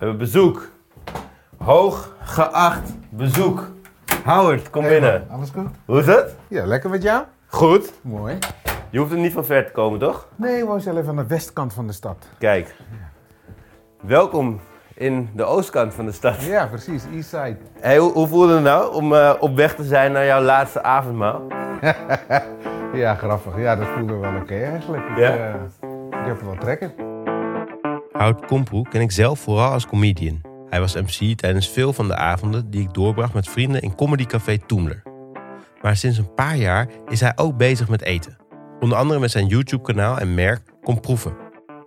hebben bezoek. Hoog geacht bezoek. Howard, kom binnen. Alles goed? Hoe is het? Ja, lekker met jou? Goed. Mooi. Je hoeft er niet van ver te komen, toch? Nee, we wonen zelf aan de westkant van de stad. Kijk. Welkom in de oostkant van de stad. Ja, precies. Eastside. Hey, hoe, hoe voelde het nou om eh, op weg te zijn naar jouw laatste avondmaal? Ja, grappig. Ja, dat voelde wel oké eigenlijk. Ik, Ja. eh, ik heb er wel trekken. Hout Komproe ken ik zelf vooral als comedian. Hij was MC tijdens veel van de avonden die ik doorbracht met vrienden in comedycafé Toemler. Maar sinds een paar jaar is hij ook bezig met eten. Onder andere met zijn YouTube-kanaal en merk Kom Proeven.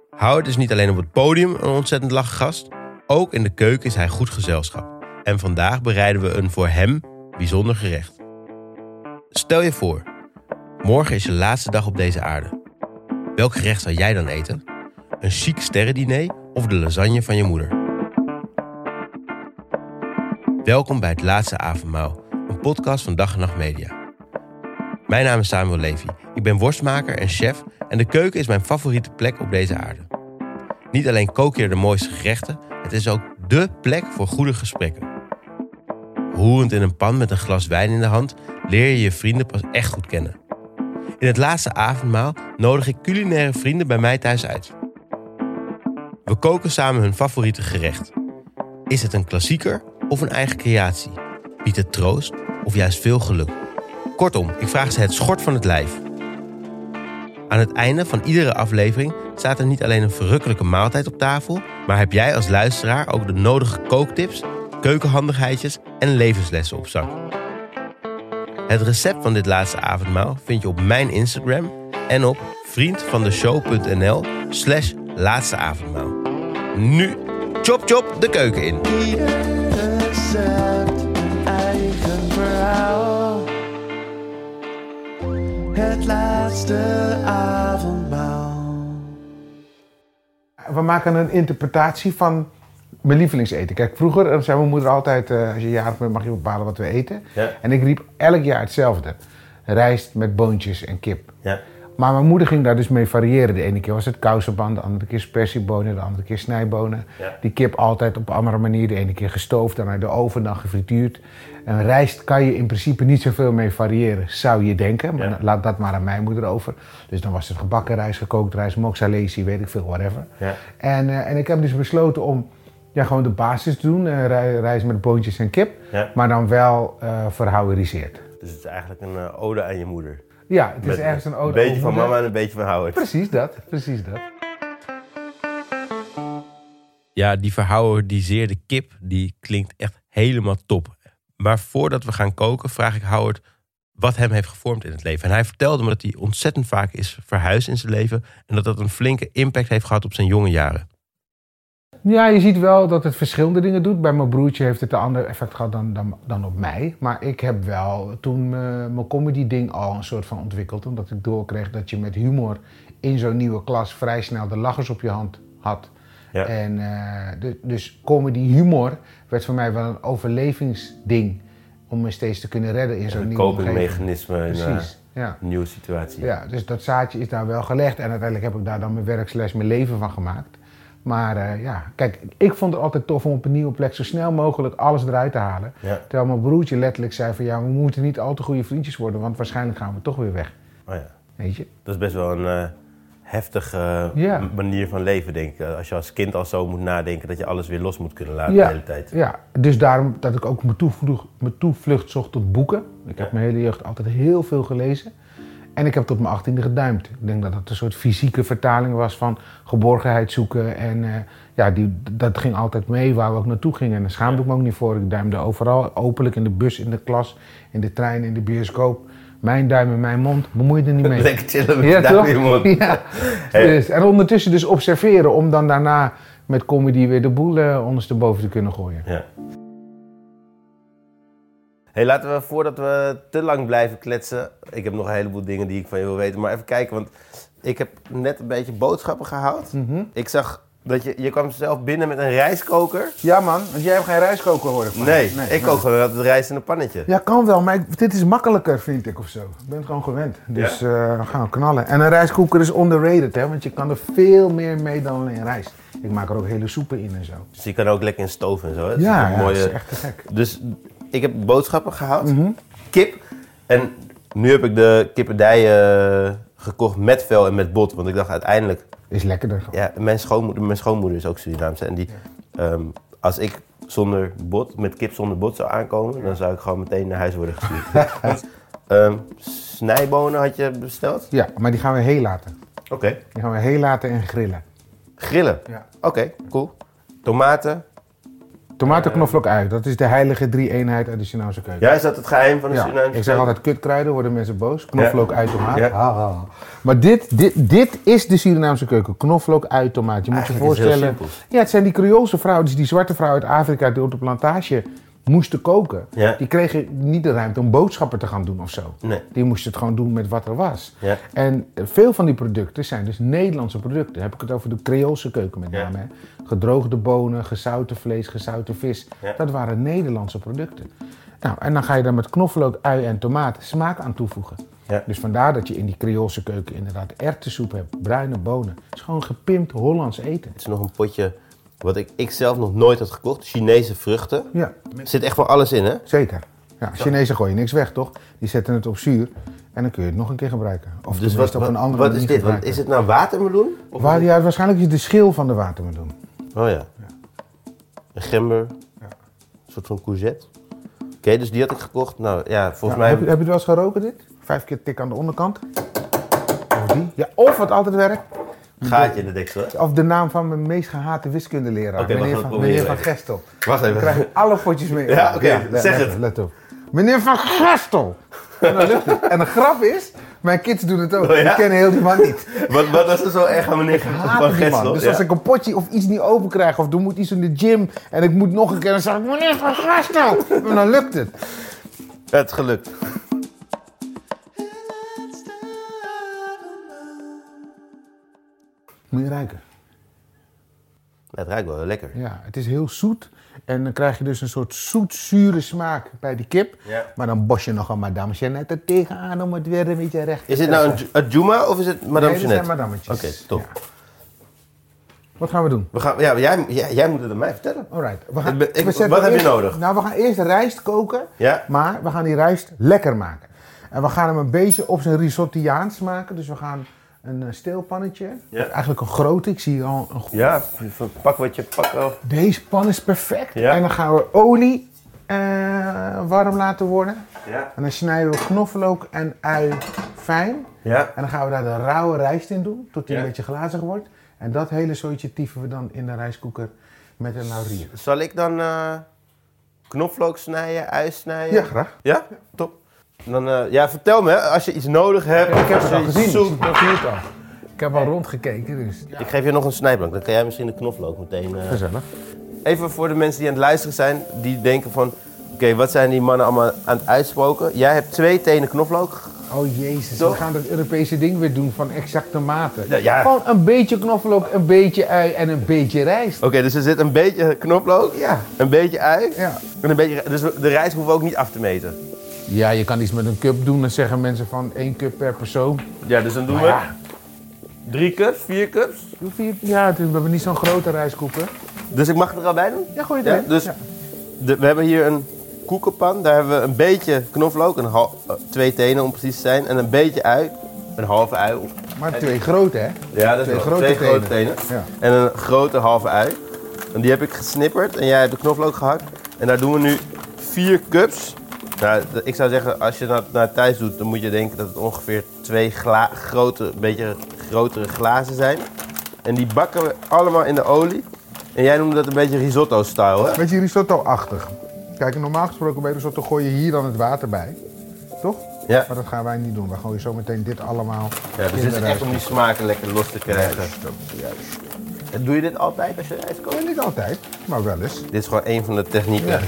Hout is niet alleen op het podium een ontzettend lachen gast, ook in de keuken is hij goed gezelschap. En vandaag bereiden we een voor hem bijzonder gerecht. Stel je voor, morgen is je laatste dag op deze aarde. Welk gerecht zou jij dan eten? Een chic sterrendiner of de lasagne van je moeder? Welkom bij het Laatste Avondmaal, een podcast van Dag en Nacht Media. Mijn naam is Samuel Levy. Ik ben worstmaker en chef en de keuken is mijn favoriete plek op deze aarde. Niet alleen kook je de mooiste gerechten, het is ook dé plek voor goede gesprekken. Roerend in een pan met een glas wijn in de hand leer je je vrienden pas echt goed kennen. In het laatste avondmaal nodig ik culinaire vrienden bij mij thuis uit. We koken samen hun favoriete gerecht. Is het een klassieker of een eigen creatie? Biedt het troost of juist veel geluk? Kortom, ik vraag ze het schort van het lijf. Aan het einde van iedere aflevering staat er niet alleen een verrukkelijke maaltijd op tafel, maar heb jij als luisteraar ook de nodige kooktips, keukenhandigheidjes en levenslessen op zak. Het recept van dit laatste avondmaal vind je op mijn Instagram en op vriendvandeshow.nl slash laatste avondmaal. Nu, chop chop de keuken in. Ieder recept een eigen verhaal. Het laatste avondmaal. We maken een interpretatie van mijn lievelingseten. Kijk, vroeger zei mijn moeder altijd, eh, als je jarig bent mag je bepalen wat we eten. Ja. En ik riep elk jaar hetzelfde. Rijst met boontjes en kip. Ja. Maar mijn moeder ging daar dus mee variëren. De ene keer was het kousenban, de andere keer spersiebonen, de andere keer snijbonen. Ja. Die kip altijd op een andere manier. De ene keer gestoofd, dan uit de oven, dan gefrituurd. En rijst kan je in principe niet zoveel mee variëren, zou je denken. Maar Ja. laat dat maar aan mijn moeder over. Dus dan was het gebakken rijst, gekookt rijst, moxalesi, weet ik veel, whatever. Ja. En, eh, en ik heb dus besloten om ja, gewoon de basis te doen. rij- rijst met boontjes en kip. Maar dan wel eh verhouweriseerd. Dus het is eigenlijk een ode aan je moeder. Ja, het is Met ergens een ode Een beetje van mama en een beetje van Howard. Precies dat, precies dat. Ja, die verhouweriseerde kip, die klinkt echt helemaal top. Maar voordat we gaan koken, vraag ik Howard wat hem heeft gevormd in het leven. En hij vertelde me dat hij ontzettend vaak is verhuisd in zijn leven. En dat dat een flinke impact heeft gehad op zijn jonge jaren. Ja, je ziet wel dat het verschillende dingen doet. Bij mijn broertje heeft het een ander effect gehad dan, dan, dan op mij. Maar ik heb wel toen eh, mijn comedy-ding al een soort van ontwikkeld. Omdat ik doorkreeg dat je met humor in zo'n nieuwe klas vrij snel de lachers op je hand had. Ja. En eh, dus comedy-humor werd voor mij wel een overlevingsding. Om me steeds te kunnen redden in zo'n Een nieuwe copingmechanisme in eh, Precies, ja. een nieuwe situatie. Ja, dus dat zaadje is daar wel gelegd. En uiteindelijk heb ik daar dan mijn werksles, mijn leven van gemaakt. Maar eh, ja, kijk, ik vond het altijd tof om op een nieuwe plek zo snel mogelijk alles eruit te halen. Ja. Terwijl mijn broertje letterlijk zei van ja, we moeten niet al te goede vriendjes worden, want waarschijnlijk gaan we toch weer weg. Oh ja. Weet je? Dat is best wel een eh, heftige Ja. m- manier van leven, denk ik. Als je als kind al zo moet nadenken dat je alles weer los moet kunnen laten Ja. de hele tijd. Ja, dus daarom dat ik ook mijn toevlucht, mijn toevlucht zocht tot boeken. Ik heb mijn hele jeugd altijd heel veel gelezen. En ik heb tot mijn achttiende geduimd. Ik denk dat het een soort fysieke vertaling was van geborgenheid zoeken. En eh, ja, die, dat ging altijd mee waar we ook naartoe gingen. En daar schaamde ik me ook niet voor. Ik duimde overal, openlijk in de bus, in de klas, in de trein, in de bioscoop. Mijn duim in mijn mond, bemoei je er niet mee. Lekker chillen met Ja, duim toch? in je mond. Ja. Hey. Dus, en ondertussen dus observeren om dan daarna met comedy weer de boel eh, ondersteboven te kunnen gooien. Ja. Hey, laten we voordat we te lang blijven kletsen. Ik heb nog een heleboel dingen die ik van je wil weten. Maar even kijken, want ik heb net een beetje boodschappen gehaald. Mhm. Ik zag dat je, je kwam zelf binnen met een rijstkoker. Ja man, want jij hebt geen rijstkoker hoor ik. Nee, ik kook gewoon altijd rijst in een pannetje. Ja, kan wel, maar ik- dit is makkelijker vind ik of zo. Ik ben het gewoon gewend. Dus eh, we gaan we knallen. En een rijstkoker is underrated, hè, want je kan er veel meer mee dan alleen rijst. Ik maak er ook hele soepen in en zo. Dus je kan ook lekker in stoven en zo. Hè? Dat is Ja, ja mooie- dat is echt te gek. Dus ik heb boodschappen gehaald. Mhm. Kip. En nu heb ik de kippendijen eh, gekocht met vel en met bot. Want ik dacht uiteindelijk... Is lekkerder. Ja, mijn schoonmoeder, mijn schoonmoeder is ook Surinaamse. En die, ehm, als ik zonder bot, met kip zonder bot zou aankomen... dan zou ik gewoon meteen naar huis worden gestuurd. Ehm, snijbonen had je besteld? Ja, maar die gaan we heel laten. Oké. Die gaan we heel laten en grillen. Grillen? Ja. Oké, cool. Tomaten? Tomaten, knoflook, ui. Dat is de heilige drie-eenheid uit de Surinaamse keuken. Ja, is dat het geheim van de Ja, Surinaamse ik zeg keuken? altijd kutkruiden, worden mensen boos. Knoflook, ui, tomaat. Ja. Ha, ha. Maar dit, dit, dit is de Surinaamse keuken. Knoflook, ui, tomaat. Je moet je Eigenlijk voorstellen. Ja, het zijn die Creoolse vrouwen, dus die zwarte vrouwen uit Afrika die op de plantage moesten koken. Ja. Die kregen niet de ruimte om boodschappen te gaan doen of zo. Nee. Die moesten het gewoon doen met wat er was. Ja. En eh, veel van die producten zijn dus Nederlandse producten. Dan heb ik het over de Creoolse keuken met Ja. name. Hè. Gedroogde bonen, gezouten vlees, gezouten vis. Dat waren Nederlandse producten. Nou, en dan ga je daar met knoflook, ui en tomaat smaak aan toevoegen. Ja. Dus vandaar dat je in die Creoolse keuken inderdaad erwtensoep hebt, bruine bonen. Het is gewoon gepimpt Hollands eten. Het is nog een potje wat ik, ik zelf nog nooit had gekocht. Chinese vruchten. Ja, Er zit echt wel alles in, hè? zeker. Ja, Chinezen gooien niks weg, toch? Die zetten het op zuur en dan kun je het nog een keer gebruiken. Of Dus wat, op een andere wat is dit? Gebruiken. is het nou watermeloen? Of Waar, ja, waarschijnlijk is het de schil van de watermeloen. Oh ja. Een gember. Ja. Een soort van courgette. Oké, dus die had ik gekocht. Nou ja, volgens Ja, mij... heb, je, heb je het wel eens geroken dit? Vijf keer tik aan de onderkant. Of die. Ja, of wat altijd werkt. Gaatje in de deksel, hè? Of de naam van mijn meest gehate wiskundeleraar. Meneer, van, meneer Gestel. Wacht Dan even. krijg je alle potjes mee. Ja, oké, zeg let het. Let op. Meneer van Gestel. En, dan lukt het. en de grap is, mijn kids doen het ook. Oh, ja? Die kennen heel die man niet. Wat, wat was er zo erg aan meneer van. Gestel? Dus Ja. als ik een potje of iets niet open krijg, of er moet iets in de gym en ik moet nog een keer, dan zeg ik, meneer van Gestel. En dan lukt het. Het gelukt. Moet je ruiken. Het ruikt wel heel lekker. Ja, het is heel zoet. En dan krijg je dus een soort zoet-zure smaak bij die kip. Ja. Maar dan bos je nog een madame Jeannette er tegenaan om het weer een beetje recht te Is dit nou een, Juma of is het Madame Nee, Jeannette? zijn madametjes. Oké, top. Ja. Wat gaan we doen? We gaan, ja, jij, jij, jij moet het aan mij vertellen. Alright. We gaan, Ik we wat heb je nodig? Nou, we gaan eerst rijst koken. Ja. Maar we gaan die rijst lekker maken. En we gaan hem een beetje op zijn risottiaans maken. Dus we gaan een eh, steelpannetje. Ja. Eigenlijk een grote. Ik zie al een goede. Ja, pak wat je pak wel. Deze pan is perfect. Ja. En dan gaan we olie eh, warm laten worden. Ja. En dan snijden we knoflook en ui fijn. Ja. En dan gaan we daar de rauwe rijst in doen, tot die een beetje glazig wordt. En dat hele soortje tieven we dan in de rijstkoeker met een laurier. Zal ik dan eh, knoflook snijden, ui snijden? Ja, graag. Ja? Top. Dan, eh, ja, vertel me, als je iets nodig hebt. Ik heb het al gezien, zoekt. ik zie al. Ik heb al rondgekeken, dus Ik geef je nog een snijplank, dan kan jij misschien de knoflook meteen... eh, gezellig. Even voor de mensen die aan het luisteren zijn, die denken van... Oké, wat zijn die mannen allemaal aan het uitspoken? Jij hebt twee tenen knoflook. Oh jezus, Toch? we gaan dat Europese ding weer doen van exacte maten. Ja, ja. Gewoon een beetje knoflook, een beetje ui en een beetje rijst. Oké, dus er zit een beetje knoflook, Ja. een beetje ui Ja. en een beetje... Dus de rijst hoeven we ook niet af te meten. Ja, je kan iets met een cup doen, dan zeggen mensen van één cup per persoon. Ja, dus dan doen Maar we ja. drie cups, vier cups. Ja, we hebben niet zo'n grote rijstkoeker. Dus ik mag het er al bij doen? Ja, gooi het Ja, dus Ja. de- we hebben hier een koekenpan. Daar hebben we een beetje knoflook, een eh, twee tenen om precies te zijn. En een beetje ui, een halve ui. Maar twee grote, hè? ja, dat is Twee grote twee grote tenen. tenen. Ja. En een grote halve ui. En die heb ik gesnipperd en jij hebt de knoflook gehakt. En daar doen we nu vier cups. Nou, ik zou zeggen, als je dat naar thuis doet, dan moet je denken dat het ongeveer twee gla- grote, beetje grotere glazen zijn. En die bakken we allemaal in de olie. En jij noemde dat een beetje risotto-style, hè? Beetje risotto-achtig. Kijk, normaal gesproken bij risotto gooi je hier dan het water bij. Toch? Ja. Maar dat gaan wij niet doen. We gooien zo meteen dit allemaal Ja, dus dit is echt om die smaken lekker los te krijgen. En doe je dit altijd als je rijst kookt? Ja, niet altijd, maar wel eens. Dit is gewoon een van de technieken.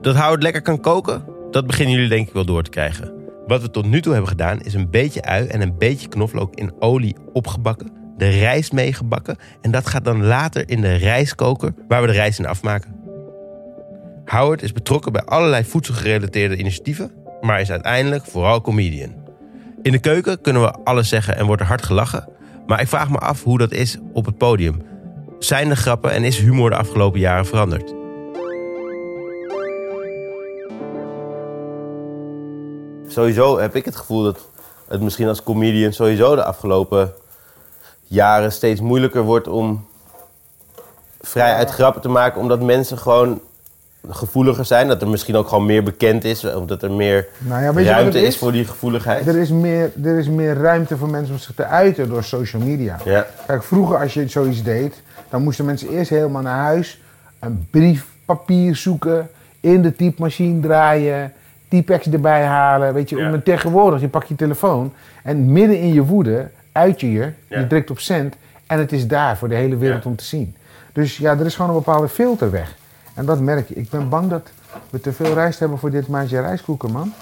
Dat Howard lekker kan koken, dat beginnen jullie denk ik wel door te krijgen. Wat we tot nu toe hebben gedaan is een beetje ui en een beetje knoflook in olie opgebakken. De rijst meegebakken en dat gaat dan later in de rijstkoker waar we de rijst in afmaken. Howard is betrokken bij allerlei voedselgerelateerde initiatieven, maar is uiteindelijk vooral comedian. In de keuken kunnen we alles zeggen en wordt er hard gelachen. Maar ik vraag me af hoe dat is op het podium. Zijn de grappen en is humor de afgelopen jaren veranderd? Sowieso heb ik het gevoel dat het misschien als comedian sowieso de afgelopen jaren steeds moeilijker wordt om vrij uit grappen te maken. Omdat mensen gewoon gevoeliger zijn. Dat er misschien ook gewoon meer bekend is. Omdat er meer Nou ja, ruimte is? is? voor die gevoeligheid. Er is, meer, er is meer ruimte voor mensen om zich te uiten door social media. Ja, Kijk, vroeger als je zoiets deed, dan moesten mensen eerst helemaal naar huis, een brief, papier zoeken, in de typemachine draaien, typex erbij halen. Weet je, Ja. tegenwoordig, je pakt je telefoon en midden in je woede uit je je, Ja. je drukt op cent en het is daar voor de hele wereld Ja. om te zien. Dus ja, er is gewoon een bepaalde filter weg. En dat merk je. Ik ben bang dat we te veel rijst hebben voor dit maandje rijstkoeken, man.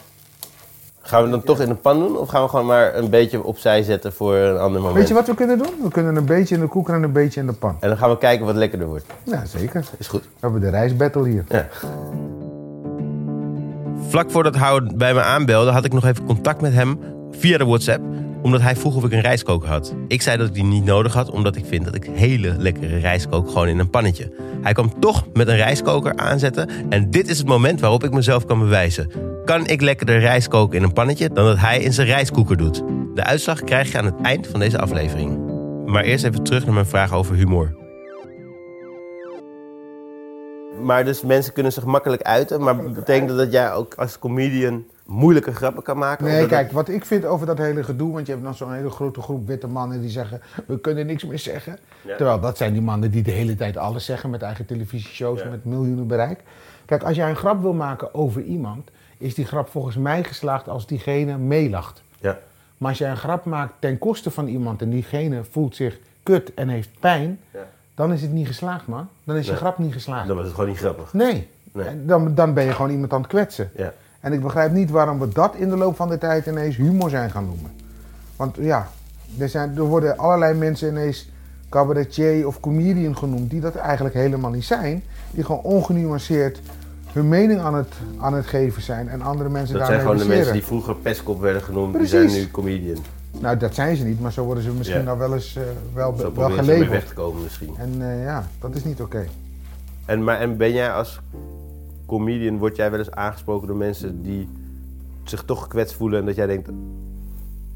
gaan we dan toch in de pan doen? Of gaan we gewoon maar een beetje opzij zetten voor een ander moment? Weet je wat we kunnen doen? We kunnen een beetje in de koeker en een beetje in de pan. En dan gaan we kijken wat lekkerder wordt. Ja, zeker. Is goed. We hebben de rijstbattle hier. Ja. Vlak voordat Howard bij me aanbelde, had ik nog even contact met hem via de WhatsApp. Omdat hij vroeg of ik een rijstkoker had. Ik zei dat ik die niet nodig had, omdat ik vind dat ik hele lekkere rijst kook gewoon in een pannetje. Hij kwam toch met een rijstkoker aanzetten. En dit is het moment waarop ik mezelf kan bewijzen. Kan ik lekkerder rijst koken in een pannetje dan dat hij in zijn rijstkoeker doet? De uitslag krijg je aan het eind van deze aflevering. Maar eerst even terug naar mijn vraag over humor. Maar dus mensen kunnen zich makkelijk uiten. Maar betekent dat dat jij ook als comedian moeilijke grappen kan maken? Nee, kijk, wat ik vind over dat hele gedoe, want je hebt dan zo'n hele grote groep witte mannen die zeggen, we kunnen niks meer zeggen. Ja. Terwijl dat zijn die mannen die de hele tijd alles zeggen met eigen televisieshows Ja. met miljoenen bereik. Kijk, als jij een grap wil maken over iemand, is die grap volgens mij geslaagd als diegene meelacht. Ja. Maar als jij een grap maakt ten koste van iemand en diegene voelt zich kut en heeft pijn, Ja. Dan is het niet geslaagd, man. Dan is je grap niet geslaagd. Dan was het gewoon niet grappig. Nee. Dan, dan ben je gewoon iemand aan het kwetsen. Ja. En ik begrijp niet waarom we dat in de loop van de tijd ineens humor zijn gaan noemen. Want ja, er, zijn, er worden allerlei mensen ineens cabaretier of comedian genoemd die dat eigenlijk helemaal niet zijn. Die gewoon ongenuanceerd hun mening aan het, aan het geven zijn en andere mensen Dat zijn gewoon de mensen die vroeger pestkop werden genoemd. Die zijn nu comedian. Nou, dat zijn ze niet, maar zo worden ze misschien nou wel eens eh, wel, Zo wel proberen ze weg geleverd. te komen misschien. En eh, ja, dat is niet oké. En, maar, en ben jij als comedian, word jij wel eens aangesproken door mensen die zich toch gekwetst voelen en dat jij denkt,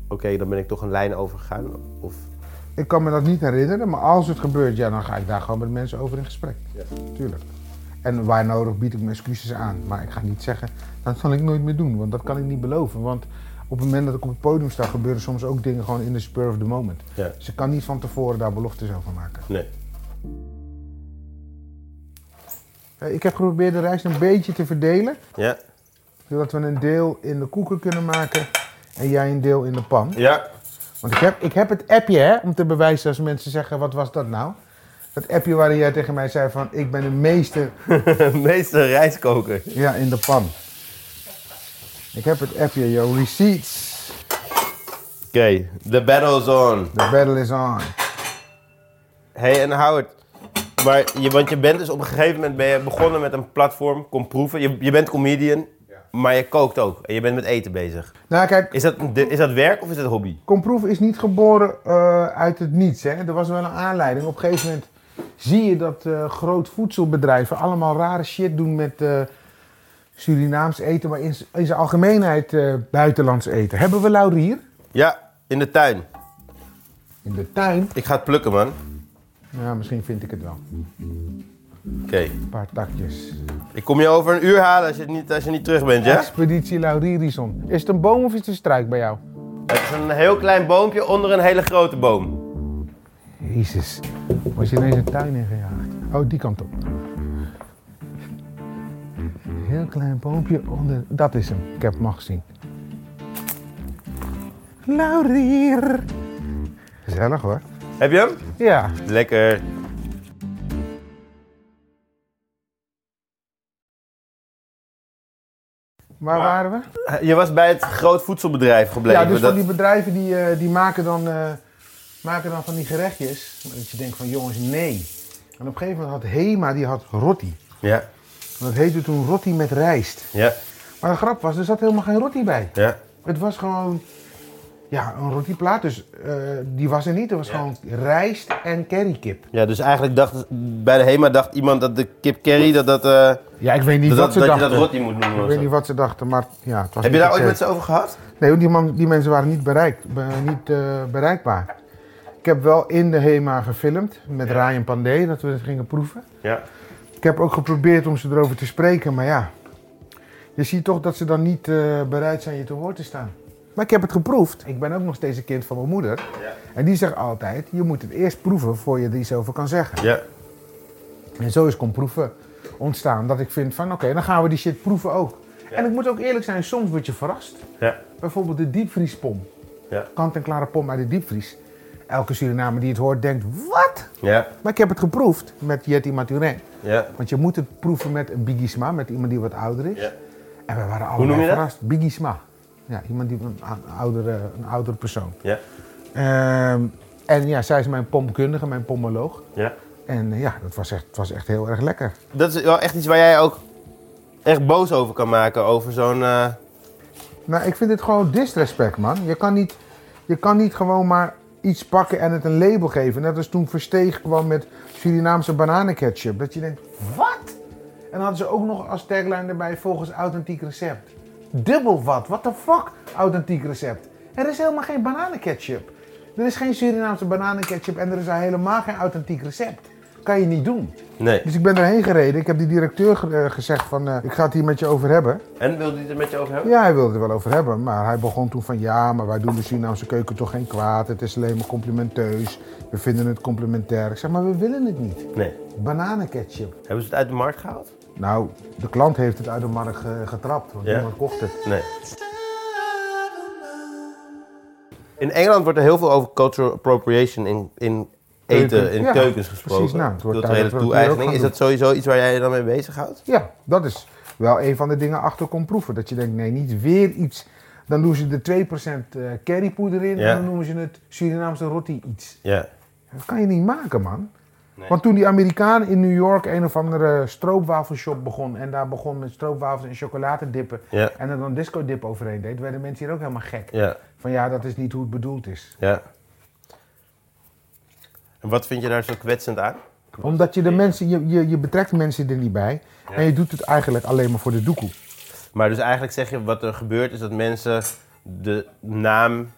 oké, dan ben ik toch een lijn overgegaan? Of, Ik kan me dat niet herinneren, maar als het gebeurt, ja, dan ga ik daar gewoon met mensen over in gesprek. Ja. Tuurlijk. En waar nodig bied ik mijn excuses aan. Maar ik ga niet zeggen, dat zal ik nooit meer doen, want dat kan ik niet beloven. Want op het moment dat ik op het podium sta, gebeuren soms ook dingen gewoon in de spur of the moment. ja, Dus ik kan niet van tevoren daar beloftes over maken. nee. Ik heb geprobeerd de rijst een beetje te verdelen, Ja, zodat we een deel in de koeker kunnen maken en jij een deel in de pan. ja, Want ik heb, ik heb het appje, hè, om te bewijzen als mensen zeggen, wat was dat nou? Dat appje waarin jij tegen mij zei van, ik ben de meester meester rijstkoker. ja, in de pan. Ik heb het appje, yo, receipts. Oké, the battle is on. The battle is on. Hey, en Howard, maar je, want je bent dus op een gegeven moment ben je begonnen met een platform, kom proeven. Je, je bent comedian, maar je kookt ook. En je bent met eten bezig. Nou, kijk, Is dat, is dat werk of is dat hobby? Komproef is niet geboren eh, uit het niets. Hè. Er was wel een aanleiding. Op een gegeven moment zie je dat eh groot voedselbedrijven allemaal rare shit doen met eh, Surinaams eten, maar in, in zijn algemeenheid eh, buitenlands eten. Hebben we laurier Ja, in de tuin. in de tuin? Ik ga het plukken, man. Ja, misschien vind ik het wel. Oké. Een paar takjes. Ik kom je over een uur halen als je niet, als je niet terug bent, ja? Expeditie Laurierison. Is het een boom of is het een struik bij jou? Het is een heel klein boompje onder een hele grote boom. Jezus. Was je ineens een tuin ingejaagd? Oh, die kant op. Heel klein boompje onder... Dat is hem. Ik heb hem al gezien. Laurier. Gezellig hoor. Heb je hem? Ja. Lekker. Waar waren we? Je was bij het groot voedselbedrijf gebleven. Ja, dus van die bedrijven die, eh, die maken, dan, eh, maken dan van die gerechtjes. Dat je denkt van jongens, nee. En op een gegeven moment had Hema, die had rotti. Ja, dat heette toen rotti met rijst. ja, Maar de grap was, er zat helemaal geen rotti bij. ja. Het was gewoon Ja, een rotiplaat. Dus eh, die was er niet. Er was gewoon rijst en currykip. Ja, dus eigenlijk dacht bij de HEMA dacht iemand dat de kip curry, dat, dat, eh, Ja, ik weet niet dat, wat dat, ze dat je dachten. dat roti moet noemen. ik weet zo. niet wat ze dachten, maar ja, het was Heb je daar ooit met ze over gehad? Nee, die, man, die mensen waren niet, bereikt, be- niet eh, bereikbaar. Ik heb wel in de HEMA gefilmd met Ryan Pandey, dat we het gingen proeven. Ja. Ik heb ook geprobeerd om ze erover te spreken, maar ja. Je ziet toch dat ze dan niet eh, bereid zijn je te woord te staan. Maar ik heb het geproefd. Ik ben ook nog steeds een kind van mijn moeder. En die zegt altijd, je moet het eerst proeven voor je er iets over kan zeggen. Ja. En zo is Kom Proeven ontstaan. Dat ik vind van, oké, dan gaan we die shit proeven ook. En ik moet ook eerlijk zijn, soms word je verrast. Ja. Bijvoorbeeld de diepvriespom. Ja. Kant-en-klare pom uit de diepvries. Elke Surinamer die het hoort denkt, wat? Ja. Maar ik heb het geproefd met Jetty Maturin. Ja. Want je moet het proeven met een bigisma, met iemand die wat ouder is. Ja. En we waren allemaal verrast. Bigisma. Ja, iemand die een, oudere, een oudere persoon. Ja. Ehm, en ja, zij is mijn pomkundige, mijn pomoloog. Ja. En eh, ja, dat was echt, het was echt heel erg lekker. Dat is wel echt iets waar jij ook echt boos over kan maken, over zo'n... eh, Nou, ik vind het gewoon disrespect, man. Je kan niet, je kan niet gewoon maar iets pakken en het een label geven. Net als toen Versteeg kwam met Surinaamse bananenketchup. Dat je denkt, wat? En hadden ze ook nog als tagline erbij volgens authentiek recept. Dubbel wat? What the fuck? Authentiek recept. Er is helemaal geen bananenketchup. Er is geen Surinaamse bananenketchup en er is al helemaal geen authentiek recept. Kan je niet doen. Nee. Dus ik ben erheen gereden. Ik heb die directeur ge- eh, gezegd van, eh, ik ga het hier met je over hebben. En wilde hij het er met je over hebben? Ja, hij wilde het er wel over hebben. Maar hij begon toen van ja, maar wij doen de Surinaamse keuken toch geen kwaad. Het is alleen maar complimenteus. We vinden het complementair. Ik zeg, maar we willen het niet. Nee. Bananenketchup. Hebben ze het uit de markt gehaald? Nou, de klant heeft het uit de markt getrapt. Want Ja. niemand kocht het. Nee. In Engeland wordt er heel veel over cultural appropriation in, in eten, in Ja, keukens gesproken. precies. Nou, het wordt Culturele toe-eigening. Is dat sowieso iets waar jij je dan mee bezighoudt? Ja, dat is wel een van de dingen achter komt proeven. Dat je denkt, nee, niet weer iets. Dan doen ze er 2% eh currypoeder in Ja. en dan noemen ze het Surinaamse roti iets. Ja. Dat kan je niet maken, man. Nee. Want toen die Amerikaan in New York een of andere stroopwafelshop begon en daar begon met stroopwafels en chocoladedippen Ja. en er dan disco dip overheen deed, werden mensen hier ook helemaal gek. Ja. Van ja, dat is niet hoe het bedoeld is. Ja. En wat vind je daar zo kwetsend aan? Omdat je de mensen, je, je, je betrekt mensen er niet bij en je doet het eigenlijk alleen maar voor de doekoe. Maar dus eigenlijk zeg je, wat er gebeurt is dat mensen de naam,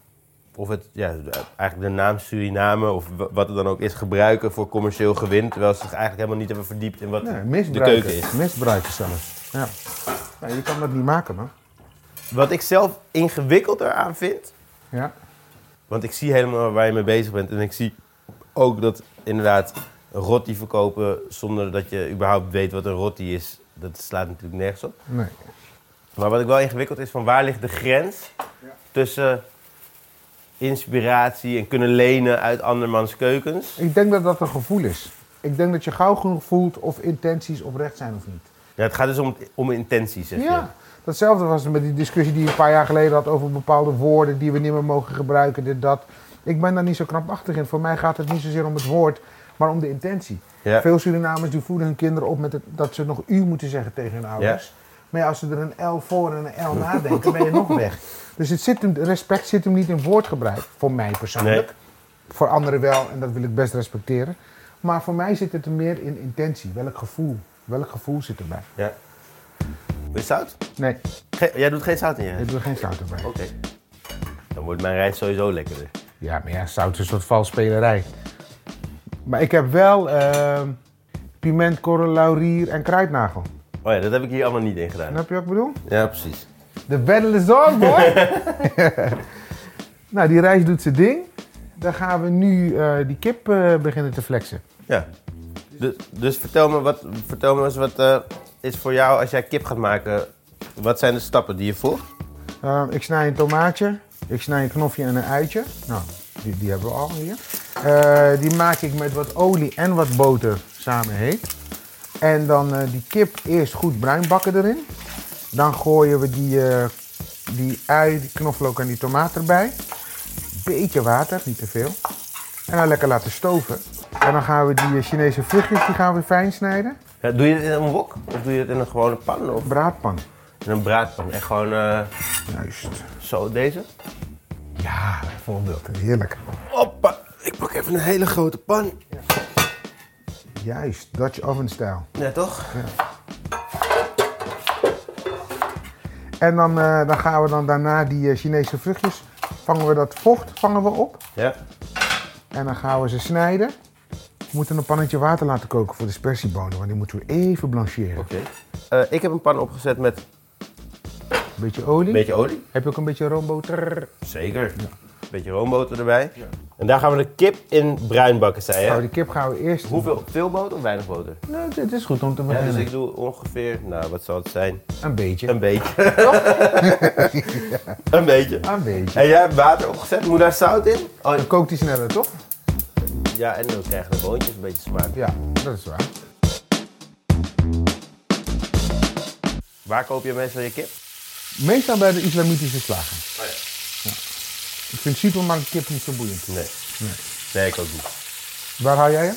of het, ja, eigenlijk de naam Suriname, of wa- wat het dan ook is, gebruiken voor commercieel gewin. Terwijl ze zich eigenlijk helemaal niet hebben verdiept in wat Nee, de keuken is. Misbruiken zelfs. Ja. ja. Je kan dat niet maken, man. Wat ik zelf ingewikkelder aan vind, Ja. want ik zie helemaal waar je mee bezig bent. En ik zie ook dat inderdaad een rotti verkopen zonder dat je überhaupt weet wat een rotti is, dat slaat natuurlijk nergens op. Nee. Maar wat ik wel ingewikkeld is, van waar ligt de grens tussen inspiratie en kunnen lenen uit andermans keukens? Ik denk dat dat een gevoel is. Ik denk dat je gauw genoeg voelt of intenties oprecht zijn of niet. Ja, het gaat dus om, om intentie, zeg je. Ja, datzelfde was met die discussie die je een paar jaar geleden had over bepaalde woorden die we niet meer mogen gebruiken, dit, dat. Ik ben daar niet zo knapachtig in. Voor mij gaat het niet zozeer om het woord, maar om de intentie. Ja. Veel Surinamers die voeden hun kinderen op met het, dat ze nog u moeten zeggen tegen hun ouders. Maar ja, als ze er een L voor en een L nadenken, ben je nog weg. Dus het zit hem, respect zit hem niet in woordgebruik, voor mij persoonlijk. Nee. Voor anderen wel, en dat wil ik best respecteren. Maar voor mij zit het er meer in intentie. Welk gevoel? Welk gevoel zit erbij? ja. Wil je zout? Nee, Ge- jij doet geen zout in je ik doe geen zout erbij. Oké. Dan wordt mijn reis sowieso lekkerder. Ja, maar ja, zout is een soort valsspelerij. Maar ik heb wel ehm piment, korrel, laurier en kruidnagel. Oh ja, dat heb ik hier allemaal niet in gedaan. Snap je wat ik bedoel? Ja, precies. De battle is on, boy! nou, die rijst doet zijn ding. Dan gaan we nu eh, die kip eh, beginnen te flexen. Ja. Dus, dus vertel, me wat, vertel me eens wat eh, is voor jou als jij kip gaat maken. Wat zijn de stappen die je volgt? Eh, ik snij een tomaatje, ik snij een knofje en een eitje. Nou, die, die hebben we al hier. Eh, die maak ik met wat olie en wat boter samen heet. En dan eh, die kip eerst goed bruin bakken erin. Dan gooien we die, eh, die ui, die knoflook en die tomaat erbij. Beetje water, niet te veel. En dan lekker laten stoven. En dan gaan we die Chinese vruchtjes die gaan we fijn snijden. Ja, doe je het in een wok? Of doe je het in een gewone pan? Of Braadpan. in een braadpan? Echt gewoon Juist. Zo, deze? Ja, Ah, voorbeeld. Heerlijk. Hoppa. Ik pak even een hele grote pan. Juist, Dutch oven stijl. Ja, toch? En dan, eh, dan gaan we dan daarna die eh, Chinese vruchtjes, vangen we dat vocht vangen we op. Ja. En dan gaan we ze snijden. We moeten een pannetje water laten koken voor de spersiebonen, want die moeten we even blancheren. Oké. Eh, ik heb een pan opgezet met beetje olie. beetje olie. Heb je ook een beetje roomboter? Zeker. Een beetje roomboter erbij. En daar gaan we de kip in bruin bakken, zei Nou, je? die kip gaan we eerst... Hoeveel? Veel boter of weinig boter? Nou, dit is goed om te Ja, beginnen. dus ik doe ongeveer, nou wat zal het zijn? Een beetje. Een beetje. Een beetje. Een beetje. En jij hebt water opgezet, moet daar zout in? Oh, Dan kookt die sneller, toch? ja, en dan krijgen de boontjes een beetje smaak. Ja, dat is waar. Waar koop je meestal je kip? Meestal bij de islamitische slager. Oh ja. Ik vind supermarkt kip niet zo boeiend. Nee. Nee, ik ook niet. Waar haal jij hem?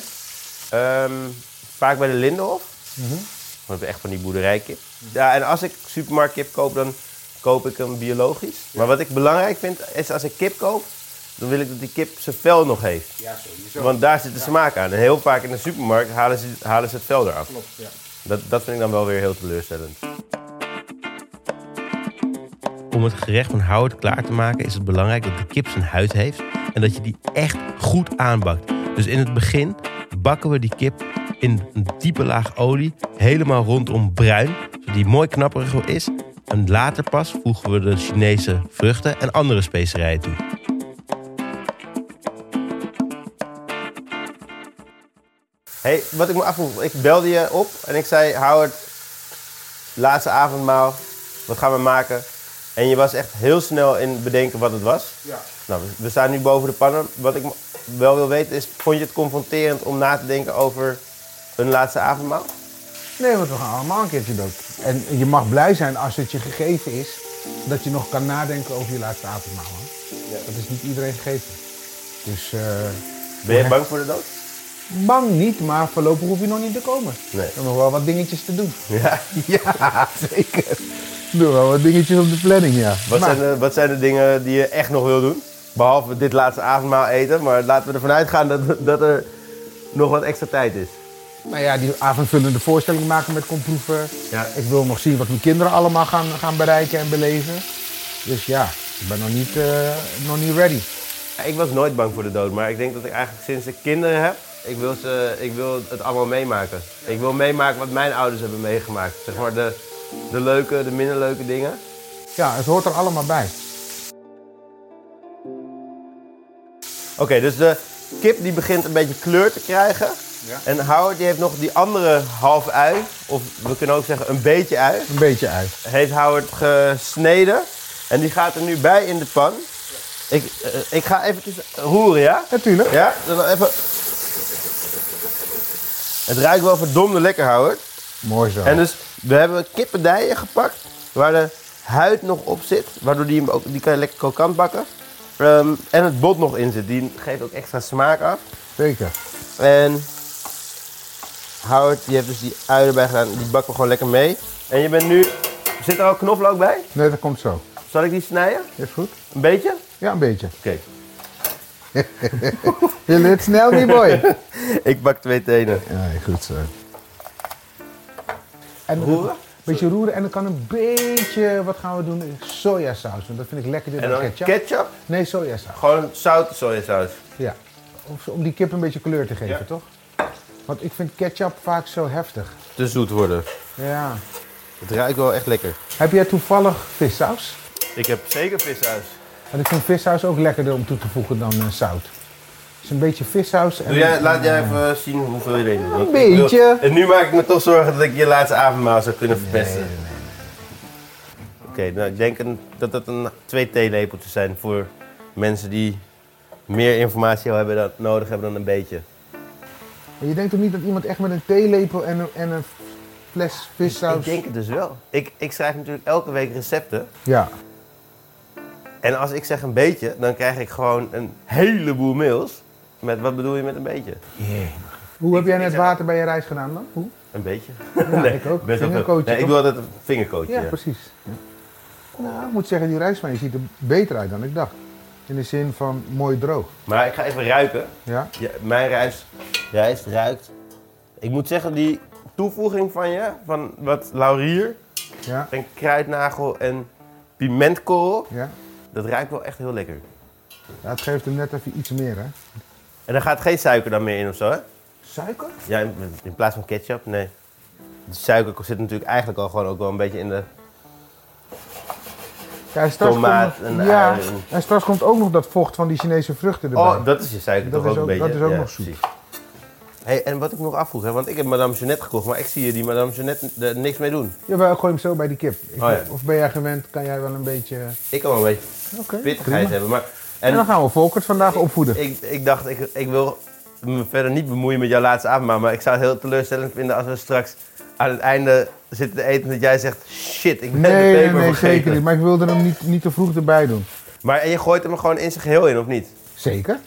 Ehm, vaak bij de Lindenhof. Mhm. Want we hebben echt van die boerderijkip. Ja, en als ik supermarktkip koop, dan koop ik hem biologisch. Maar wat ik belangrijk vind, is als ik kip koop, dan wil ik dat die kip zijn vel nog heeft. Ja, sowieso. Want daar zit de smaak aan. En heel vaak in de supermarkt halen ze, halen ze het vel eraf. Klopt, ja. Dat, dat vind ik dan wel weer heel teleurstellend. Om het gerecht van Howard klaar te maken is het belangrijk dat de kip zijn huid heeft en dat je die echt goed aanbakt. Dus in het begin bakken we die kip in een diepe laag olie helemaal rondom bruin, zodat die mooi knapperig is. En later pas voegen we de Chinese vruchten en andere specerijen toe. hey, wat ik me afvroeg, ik belde je op en ik zei, Howard, laatste avondmaal, wat gaan we maken? En je was echt heel snel in bedenken wat het was. Ja. Nou, we- staan nu boven de pannen. Wat ik wel wil weten is, vond je het confronterend om na te denken over een laatste avondmaal? Nee, want we gaan allemaal een keertje dood. En je mag blij zijn als het je gegeven is, dat je nog kan nadenken over je laatste avondmaal. Ja. Dat is niet iedereen gegeven. Dus eh, Ben je bang voor de dood? bang niet, maar voorlopig hoef je nog niet te komen. Nee. Er zijn nog wel wat dingetjes te doen. Ja. Ja, zeker. Nog wel wat dingetjes op de planning, ja. Wat, Maar- zijn de, wat zijn de dingen die je echt nog wil doen? Behalve dit laatste avondmaal eten, maar laten we ervan uitgaan dat, dat er nog wat extra tijd is. Nou ja, die avondvullende voorstelling maken met komproeven. Ja. Ik wil nog zien wat mijn kinderen allemaal gaan, gaan bereiken en beleven. Dus ja, ik ben nog niet, eh, nog niet ready. Ik was nooit bang voor de dood, maar ik denk dat ik eigenlijk sinds ik kinderen heb, ik wil, ze, ik wil het allemaal meemaken. Ik wil meemaken wat mijn ouders hebben meegemaakt. Zeg maar de, de leuke, de minder leuke dingen. Ja, het hoort er allemaal bij. Oké, dus de kip die begint een beetje kleur te krijgen. Ja. En Howard die heeft nog die andere half ui, of we kunnen ook zeggen een beetje ui, Een beetje uit. heeft Howard gesneden. En die gaat er nu bij in de pan. Ik, eh, ik ga eventjes roeren, ja? Natuurlijk. Ja? Dan even... Het ruikt wel verdomde lekker, Howard. Mooi zo. En dus, we hebben kippendijen gepakt, waar de huid nog op zit. Waardoor die, hem ook, die kan je lekker krokant bakken. Ehm, en het bot nog in zit, die geeft ook extra smaak af. Zeker. En Howard, die heeft dus die ui erbij gedaan, die bakken we gewoon lekker mee. En je bent nu, zit er al knoflook bij? Nee, dat komt zo. Zal ik die snijden? Is goed? Een beetje? Ja, een beetje. Oké. Je leert snel, die boy. Ik bak twee tenen. Ja, goed zo. En Roeren? Een beetje roeren en dan kan een beetje, wat gaan we doen? Sojasaus, want dat vind ik lekkerder En dan dan ketchup. ketchup? Nee, sojasaus. Gewoon zoute sojasaus. Ja. Of, om die kip een beetje kleur te geven, Ja. toch? Want ik vind ketchup vaak zo heftig. Te zoet worden. Ja. Het ruikt wel echt lekker. Heb jij toevallig vissaus? Ik heb zeker vissaus. Want ik vind vissaus ook lekkerder om toe te voegen dan eh, zout. Dus een beetje vissaus en... Doe jij, laat jij even zien hoeveel je erin doet. Een beetje. En nu maak ik me toch zorgen dat ik je laatste avondmaal zou kunnen verpesten. Oké, nou ik denk een, dat dat een twee theelepeltjes zijn voor mensen die meer informatie hebben dan, nodig hebben dan een beetje. Maar je denkt toch niet dat iemand echt met een theelepel en een, en een fles vissaus... Ik denk het dus wel. Ik, ik schrijf natuurlijk elke week recepten. Ja. En als ik zeg een beetje, dan krijg ik gewoon een heleboel mails. Met wat bedoel je met een beetje? Hoe heb jij net water bij je reis gedaan dan? Hoe? Een beetje? Ja, ik ook. best Nee, ik doe altijd een vingercoachje. Ja, ja. precies. Ja. Nou, ik moet zeggen, die reis van je ziet er beter uit dan ik dacht. In de zin van mooi droog. Maar ik ga even ruiken. Ja? Ja, mijn rijst, rijst ruikt. Ik moet zeggen, die toevoeging van je, van wat laurier Ja? en kruidnagel en pimentkorrel, Ja? dat ruikt wel echt heel lekker. ja het geeft hem net even iets meer, hè? En er gaat geen suiker dan meer in of zo, hè? Suiker? Ja, in, in plaats van ketchup, nee. De suiker zit natuurlijk eigenlijk al gewoon ook wel een beetje in de... Ja, straks Tomaat komt, en ja, ui en- straks komt ook nog dat vocht van die Chinese vruchten erbij. Oh, dat is je suiker Dat toch ook, een beetje? dat is ook Ja, nog zoet. precies. Hey, en wat ik nog afvroeg, hè, want ik heb Madame Jeannette gekocht, maar ik zie je die Madame Jeannette er niks mee doen. Jawel, gooi hem zo bij die kip. Ik- Oh, ja. Of ben jij gewend, kan jij wel een beetje... Ik kan wel een beetje Oké, pittigheid prima. hebben, maar... En dan gaan we Volkert vandaag opvoeden. Ik, ik dacht, ik, ik wil me verder niet bemoeien met jouw laatste avondmaal, maar ik zou het heel teleurstellend vinden als we straks aan het einde zitten te eten dat jij zegt, shit, ik ben de Nee, nee, peper nee, vergeten. zeker niet. Maar ik wilde hem niet, niet te vroeg erbij doen. Maar en je gooit hem gewoon in zijn geheel in, of niet? Zeker.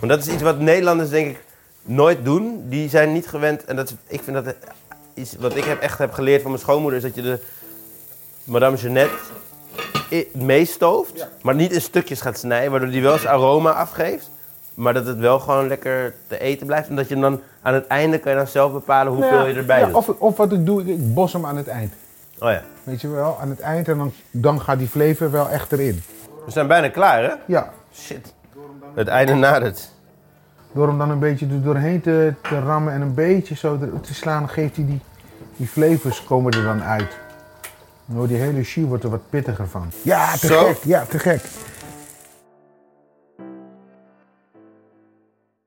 Want dat is iets wat Nederlanders denk ik nooit doen. Die zijn niet gewend, en dat is, ik vind dat iets wat ik heb, echt heb geleerd van mijn schoonmoeder, is dat je de Madame Jeannette meestooft, maar niet in stukjes gaat snijden, waardoor die wel zijn aroma afgeeft. Maar dat het wel gewoon lekker te eten blijft. En dat je dan aan het einde kan je dan zelf bepalen hoeveel Nou ja, je erbij ja, doet. of, of wat ik doe, ik, bos hem aan het eind. Oh ja. Weet je wel, aan het eind en dan, dan gaat die flavor wel echt erin. We zijn bijna klaar, hè? Ja, Shit. Het einde nadert. door hem dan een beetje er doorheen te, te rammen en een beetje zo te slaan, geeft hij die, die flavors komen er dan uit. Wordt die hele jus wordt er wat pittiger van. Ja, te Zo? gek, ja, te gek.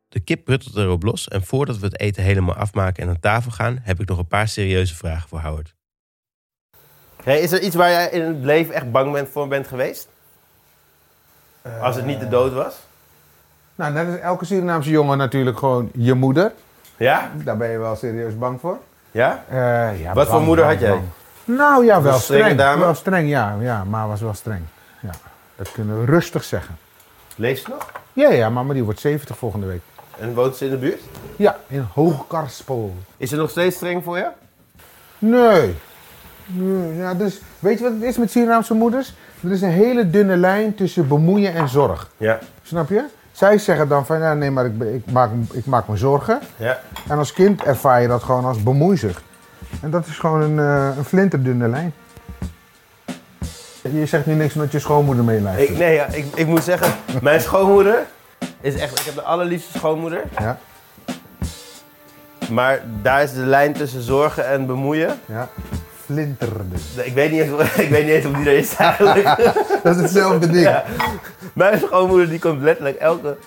De kip pruttelt erop los en voordat we het eten helemaal afmaken en aan tafel gaan, heb ik nog een paar serieuze vragen voor Howard. Hey, is er iets waar jij in het leven echt bang bent voor bent geweest? Als het niet de dood was? Nou, net als elke Surinaamse jongen natuurlijk gewoon je moeder. Ja? Daar ben je wel serieus bang voor. Ja? Eh, ja, Wat voor moeder bang, had jij? bang. Nou ja, wel streng. dame? Wel streng, ja, ja. Maar was wel streng. Ja, dat kunnen we rustig zeggen. Leeft ze nog? Ja, ja, mama die wordt 70 volgende week. En woont ze in de buurt? Ja, in Hoogkarspel. Is ze nog steeds streng voor je? Nee. nee. Ja, dus, weet je wat het is met Surinaamse moeders? Er is een hele dunne lijn tussen bemoeien en zorg. Ja. Snap je? Zij zeggen dan van, ja, nee, maar ik, ik, maak, ik maak me zorgen. Ja. En als kind ervaar je dat gewoon als bemoeizucht. En dat is gewoon een, eh, een flinterdunne lijn. Je zegt nu niks omdat je schoonmoeder meeluistert. Ik, nee, ja, ik, ik moet zeggen, mijn schoonmoeder is echt... Ik heb de allerliefste schoonmoeder. Ja, Maar daar is de lijn tussen zorgen en bemoeien. ja. Flinterdun. Ik weet niet eens, ik weet niet eens of die er is eigenlijk. Dat is hetzelfde ding. Ja. Mijn schoonmoeder die komt letterlijk elke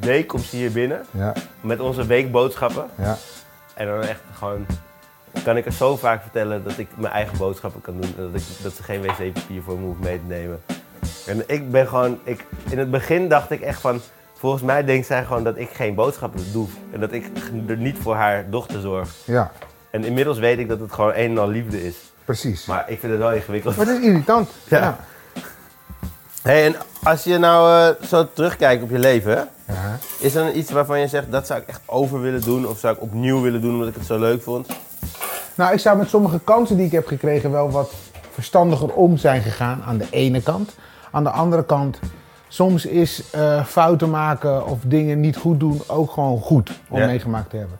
week komt ze hier binnen. Ja, Met onze weekboodschappen. ja. En dan echt gewoon... Kan ik er zo vaak vertellen dat ik mijn eigen boodschappen kan doen. En dat, ik, dat ze geen wc-papier voor me hoeft mee te nemen. En ik ben gewoon... Ik, in het begin dacht ik echt van... Volgens mij denkt zij gewoon dat ik geen boodschappen doe. En dat ik er niet voor haar dochter zorg. Ja, En inmiddels weet ik dat het gewoon een en al liefde is. precies. Maar Maar ik vind het wel ingewikkeld. het is irritant. Ja. Ja. Hey, en als je nou eh, zo terugkijkt op je leven, Ja. is er dan iets waarvan je zegt dat zou ik echt over willen doen of zou ik opnieuw willen doen omdat ik het zo leuk vond? Nou, ik zou met sommige kansen die ik heb gekregen wel wat verstandiger om zijn gegaan aan de ene kant. Aan de andere kant, soms is eh, fouten maken of dingen niet goed doen ook gewoon goed om Ja. meegemaakt te hebben.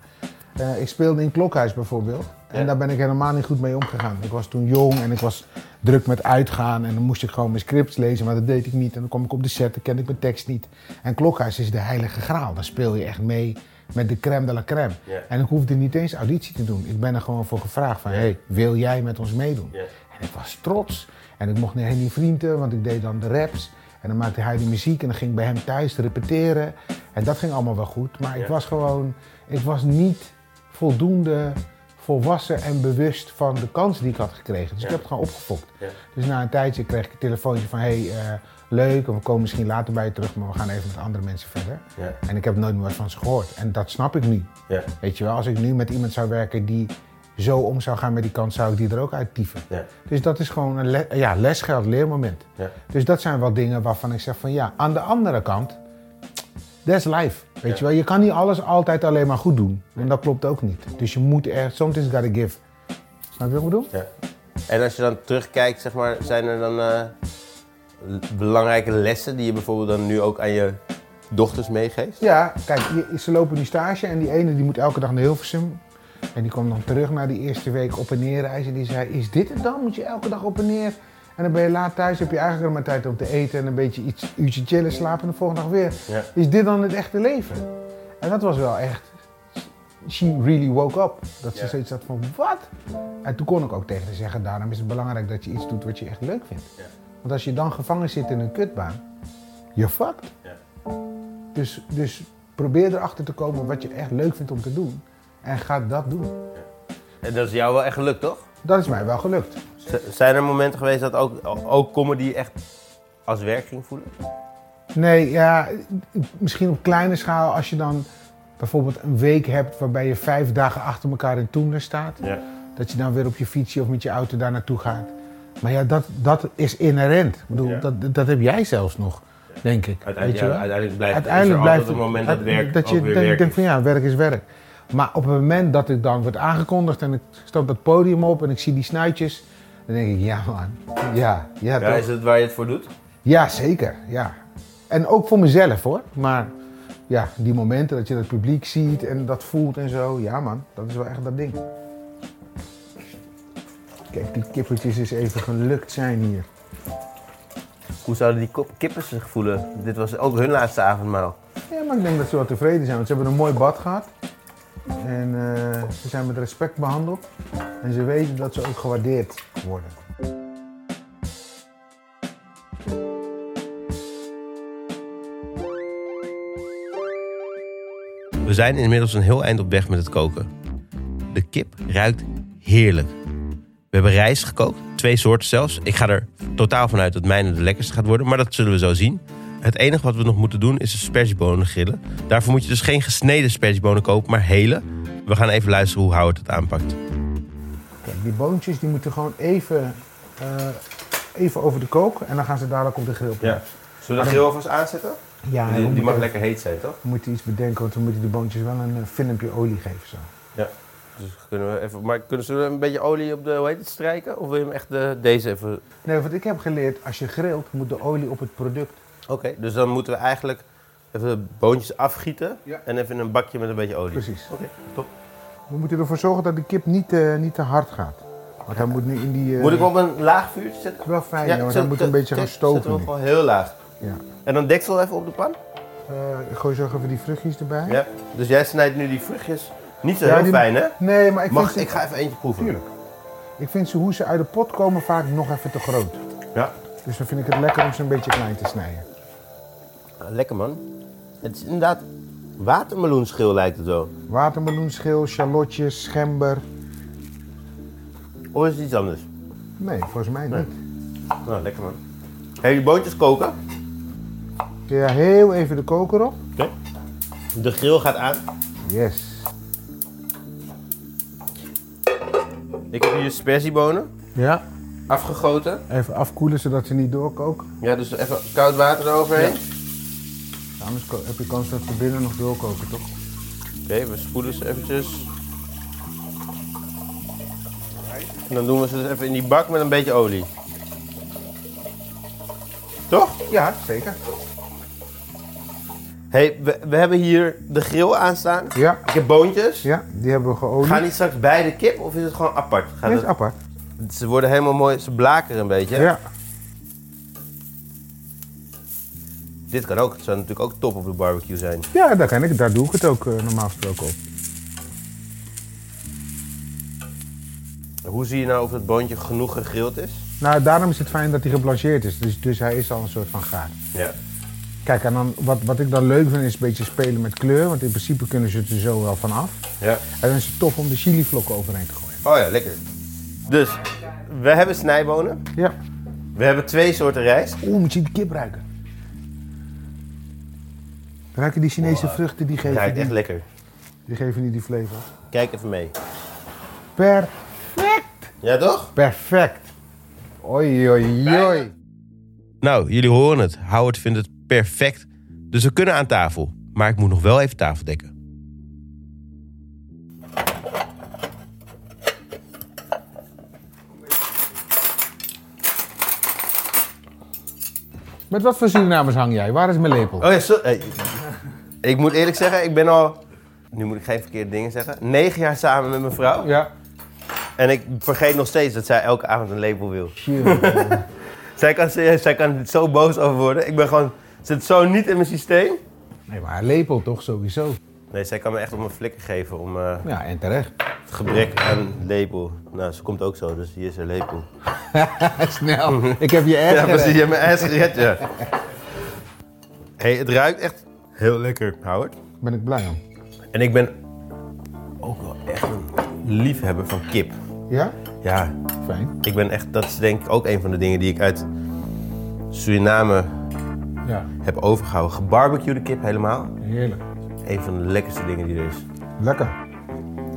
Eh, ik speelde in Klokhuis bijvoorbeeld. En Ja. daar ben ik helemaal niet goed mee omgegaan. Ik was toen jong en ik was druk met uitgaan. En dan moest ik gewoon mijn scripts lezen, maar dat deed ik niet. En dan kwam ik op de set, dan kende ik mijn tekst niet. En Klokhuis is de heilige graal. Daar speel je echt mee met de crème de la crème. En ik hoefde niet eens auditie te doen. Ik ben er gewoon voor gevraagd van, hey, wil jij met ons meedoen? En ik was trots. En ik mocht naar Henny Vrienden, want ik deed dan de raps. En dan maakte hij de muziek en dan ging ik bij hem thuis repeteren. En dat ging allemaal wel goed. Maar ik was gewoon, ik was niet voldoende volwassen en bewust van de kans die ik had gekregen. Dus Ja. ik heb het gewoon opgefokt. Ja. Dus na een tijdje kreeg ik een telefoontje van, hey, eh, leuk, en we komen misschien later bij je terug, maar we gaan even met andere mensen verder. Ja. En ik heb nooit meer wat van ze gehoord. En dat snap ik nu. Ja. Weet je wel, als ik nu met iemand zou werken die zo om zou gaan met die kant, zou ik die er ook uit tieven. Ja. Dus dat is gewoon een le- ja, lesgeld, leermoment. Ja. Dus dat zijn wel dingen waarvan ik zeg van ja, aan de andere kant, that's life. Weet je wel, je kan niet alles altijd alleen maar goed doen. En dat klopt ook niet. Dus je moet echt, sometimes gotta give. Snap je wat ik bedoel? Ja. En als je dan terugkijkt, zeg maar, zijn er dan. eh, belangrijke lessen die je bijvoorbeeld dan nu ook aan je dochters meegeeft? Ja, kijk, ze lopen nu stage en die ene die moet elke dag naar Hilversum. En die kwam dan terug na die eerste week op en neer reizen. En die zei, is dit het dan? Moet je elke dag op en neer? En dan ben je laat thuis, heb je eigenlijk nog maar tijd om te eten en een beetje iets uurtje chillen, slapen en de volgende dag weer. Ja. Is dit dan het echte leven? En dat was wel echt, she really woke up. Dat ze Ja. zoiets had van, wat? En toen kon ik ook tegen haar zeggen, daarom is het belangrijk dat je iets doet wat je echt leuk vindt. Ja. Want als je dan gevangen zit in een kutbaan, je fucked. Ja. Dus, dus probeer erachter te komen wat je echt leuk vindt om te doen. En ga dat doen. En dat is jou wel echt gelukt, toch? Dat is mij wel gelukt. Z- Zijn er momenten geweest dat ook, ook comedy echt als werk ging voelen? Nee, ja, misschien op kleine schaal als je dan bijvoorbeeld een week hebt waarbij je vijf dagen achter elkaar in Toender staat. Ja. Dat je dan weer op je fietsje of met je auto daar naartoe gaat. Maar ja, dat, dat is inherent. Ik bedoel, Ja. dat, dat heb jij zelfs nog, denk ik. Uiteindelijk, Weet je ja, wel? uiteindelijk blijft Uiteindelijk blijft altijd een moment dat werk dat je denk, denkt van ja, werk is werk. Maar op het moment dat ik dan wordt aangekondigd en ik stap dat podium op en ik zie die snuitjes, dan denk ik ja man, ja, ja, Ja, is het waar je het voor doet? Ja, zeker. Ja. En ook voor mezelf hoor. Maar ja, die momenten dat je het publiek ziet en dat voelt en zo. Ja man, dat is wel echt dat ding. Kijk, die kippertjes eens even gelukt zijn hier. Hoe zouden die kop- kippen zich voelen? Dit was ook hun laatste avondmaal. Ja, maar ik denk dat ze wel tevreden zijn. Want ze hebben een mooi bad gehad. En eh, ze zijn met respect behandeld. En ze weten dat ze ook gewaardeerd worden. We zijn inmiddels een heel eind op weg met het koken. De kip ruikt heerlijk. We hebben rijst gekookt, twee soorten zelfs. Ik ga er totaal vanuit dat mijne de lekkerste gaat worden, maar dat zullen we zo zien. Het enige wat we nog moeten doen is de sperziebonen grillen. Daarvoor moet je dus geen gesneden sperziebonen kopen, maar hele. We gaan even luisteren hoe Howard het aanpakt. Kijk, die boontjes die moeten gewoon even, eh, even over de kook. En dan gaan ze dadelijk op de grill plaatsen. Zullen we de grill alvast aanzetten? Ja, die, mag even- lekker heet zijn, toch? We moeten iets bedenken, want we moeten die boontjes wel een eh, filmpje olie geven. Zo. Dus kunnen we even, maar kunnen we een beetje olie op de, hoe heet het, strijken? Of wil je hem echt de, deze even... Nee, wat ik heb geleerd, als je grilt, moet de olie op het product. Oké, dus dan moeten we eigenlijk even de boontjes afgieten. Ja. En even in een bakje met een beetje olie. Precies. Oké, top. We moeten ervoor zorgen dat de kip niet, eh, niet te hard gaat. Want hij moet nu in die... eh, Moet ik hem op een laag vuurtje zetten? Wel fijn, ja, want zet- hij moet een zet- beetje gaan zet- we stoven. hem gewoon heel laag. Ja. En dan deksel even op de pan? Eh, ik gooi zo even die vruchtjes erbij. Ja. Dus jij snijdt nu die vruchtjes niet zo Ja, heel die- fijn, hè? Nee, maar ik Mag, vind ze... ik ga even eentje proeven. Tuurlijk. Ik vind ze, hoe ze uit de pot komen, vaak nog even te groot. Ja. Dus dan vind ik het lekker om ze een beetje klein te snijden. Ah, Lekker, man. Het is inderdaad watermeloenschil lijkt het wel. Watermeloenschil, shallotjes, gember. Of is het iets anders? Nee, volgens mij Nee. niet. Nou, lekker, man. Hey, die boontjes koken. Ja, heel even de koker op. Oké. De grill gaat aan. Yes. Ik heb hier sperziebonen Ja. afgegoten. Even afkoelen zodat ze niet doorkoken. Ja, dus even koud water eroverheen. Anders ko- heb je kans dat ze binnen nog doorkoken, toch? Oké, we spoelen ze eventjes. En dan doen we ze dus even in die bak met een beetje olie. Toch? Ja, zeker. Hey, we, we hebben hier de grill aanstaan. Ja, Ik heb boontjes. ja die hebben we geolied. Gaan die straks bij de kip of is het gewoon apart? Gaat Dit is het- apart. ze worden helemaal mooi, ze blakeren een beetje. Ja. Dit kan ook, het zou natuurlijk ook top op de barbecue zijn. Ja, daar, kan ik, daar doe ik het ook eh, normaal gesproken op. Hoe zie je nou of het boontje genoeg gegrild is? Nou, daarom is het fijn dat hij geblancheerd is. Dus, dus hij is al een soort van gaar. Ja. Kijk, en dan, wat, wat ik dan leuk vind is een beetje spelen met kleur. Want in principe kunnen ze het er zo wel van af. ja. En dan is het tof om de chilivlokken overheen te gooien. Oh ja, lekker. Dus, we hebben snijbonen. Ja. We hebben twee soorten rijst. Oeh, moet je die kip ruiken. Ruiken die Chinese vruchten, die geven, Ruikt die, echt lekker. die geven niet die flavor. Kijk even mee. Perfect! Ja, toch? Perfect! Oei, oei, oei. Nou, jullie horen het. Howard vindt het perfect. Dus we kunnen aan tafel. Maar ik moet nog wel even tafel dekken. Met wat voor Surinamers hang jij? Waar is mijn lepel? Oh ja, zo, hey. Ik moet eerlijk zeggen, ik ben al... Nu moet ik geen verkeerde dingen zeggen. Negen jaar samen met mijn vrouw. Ja. En ik vergeet nog steeds dat zij elke avond een lepel wil. Chill. Zij kan, zij kan er zo boos over worden. Ik ben gewoon... Zit zo niet in mijn systeem. nee, maar een lepel toch sowieso. Nee, zij kan me echt op mijn flikker geven om eh, Ja, en terecht. het gebrek aan lepel. Nou, ze komt ook zo, dus hier is haar lepel. Snel. Ik heb je echt Ja, precies. Je hebt mijn ass gered, ja. hey, het ruikt echt heel lekker, Howard. Ben ik blij om. En ik ben ook wel echt een liefhebber van kip. Ja? Ja, Fijn. ik ben echt... Dat is denk ik ook een van de dingen die ik uit Suriname Ja, heb overgehouden. Gebarbecuede kip helemaal. heerlijk. Een van de lekkerste dingen die er is. Lekker.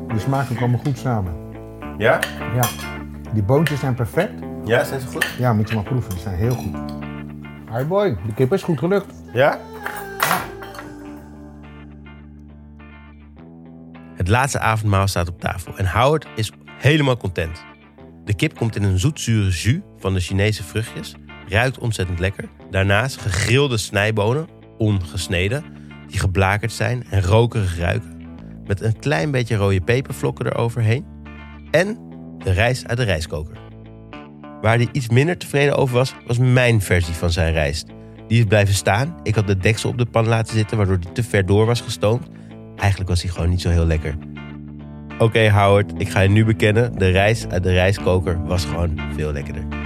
De smaken komen goed samen. Ja? Ja. Die boontjes zijn perfect. Ja, zijn ze goed? Ja, moet je maar proeven. Die zijn heel goed. Hi boy, de kip is goed gelukt. Ja? Het laatste avondmaal staat op tafel en Howard is helemaal content. De kip komt in een zoetzure jus van de Chinese vruchtjes, ruikt ontzettend lekker. Daarnaast gegrilde snijbonen, ongesneden, die geblakerd zijn en rokerig ruiken. Met een klein beetje rode pepervlokken eroverheen. En de rijst uit de rijstkoker. Waar hij iets minder tevreden over was, was mijn versie van zijn rijst. Die is blijven staan. Ik had de deksel op de pan laten zitten, waardoor die te ver door was gestoomd. Eigenlijk was hij gewoon niet zo heel lekker. Oké, Howard, ik ga je nu bekennen: de rijst uit de rijstkoker was gewoon veel lekkerder.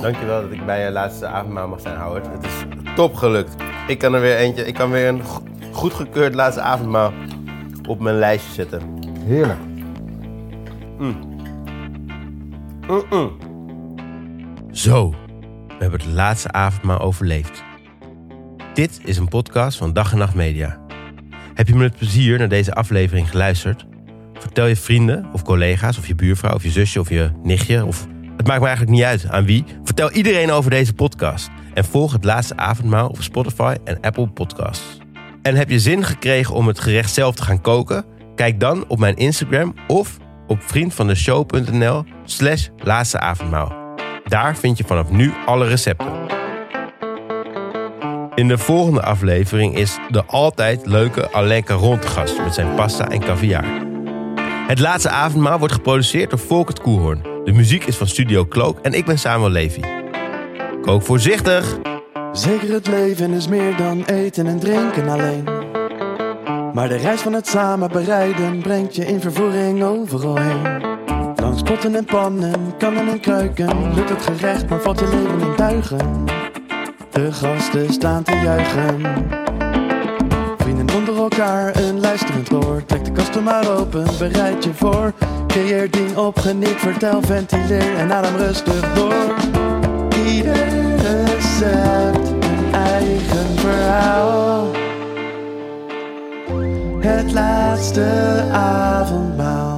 Dankjewel dat ik bij je laatste avondmaal mag zijn, Howard. Het is top gelukt. Ik kan er weer eentje, ik kan weer een go- goedgekeurd laatste avondmaal op mijn lijstje zetten. Heerlijk. Mm-mm. Zo, we hebben het laatste avondmaal overleefd. Dit is een podcast van Dag en Nacht Media. Heb je met plezier naar deze aflevering geluisterd? Vertel je vrienden of collega's of je buurvrouw of je zusje of je nichtje of... Het maakt me eigenlijk niet uit aan wie. Vertel iedereen over deze podcast. En volg het laatste avondmaal op Spotify en Apple Podcasts. En heb je zin gekregen om het gerecht zelf te gaan koken? Kijk dan op mijn Instagram of op vriendvandeshow.nl slash laatste avondmaal. Daar vind je vanaf nu alle recepten. In de volgende aflevering is de altijd leuke Alain Caron met zijn pasta en caviar. Het laatste avondmaal wordt geproduceerd door Volkert Koehoorn. De muziek is van Studio Cloak en ik ben Samuel Levy. Kook voorzichtig! Zeker het leven is meer dan eten en drinken alleen. Maar de reis van het samen bereiden brengt je in vervoering overal heen. Langs potten en pannen, kannen en kruiken, lukt het gerecht, maar valt je leven in duigen. De gasten staan te juichen. Vrienden onder elkaar, een luisterend oor. Trek de kasten maar open, bereid je voor. Creëer ding op, geniet, vertel, ventileer en adem rustig door. Ieder recept een eigen verhaal. Het laatste avondmaal.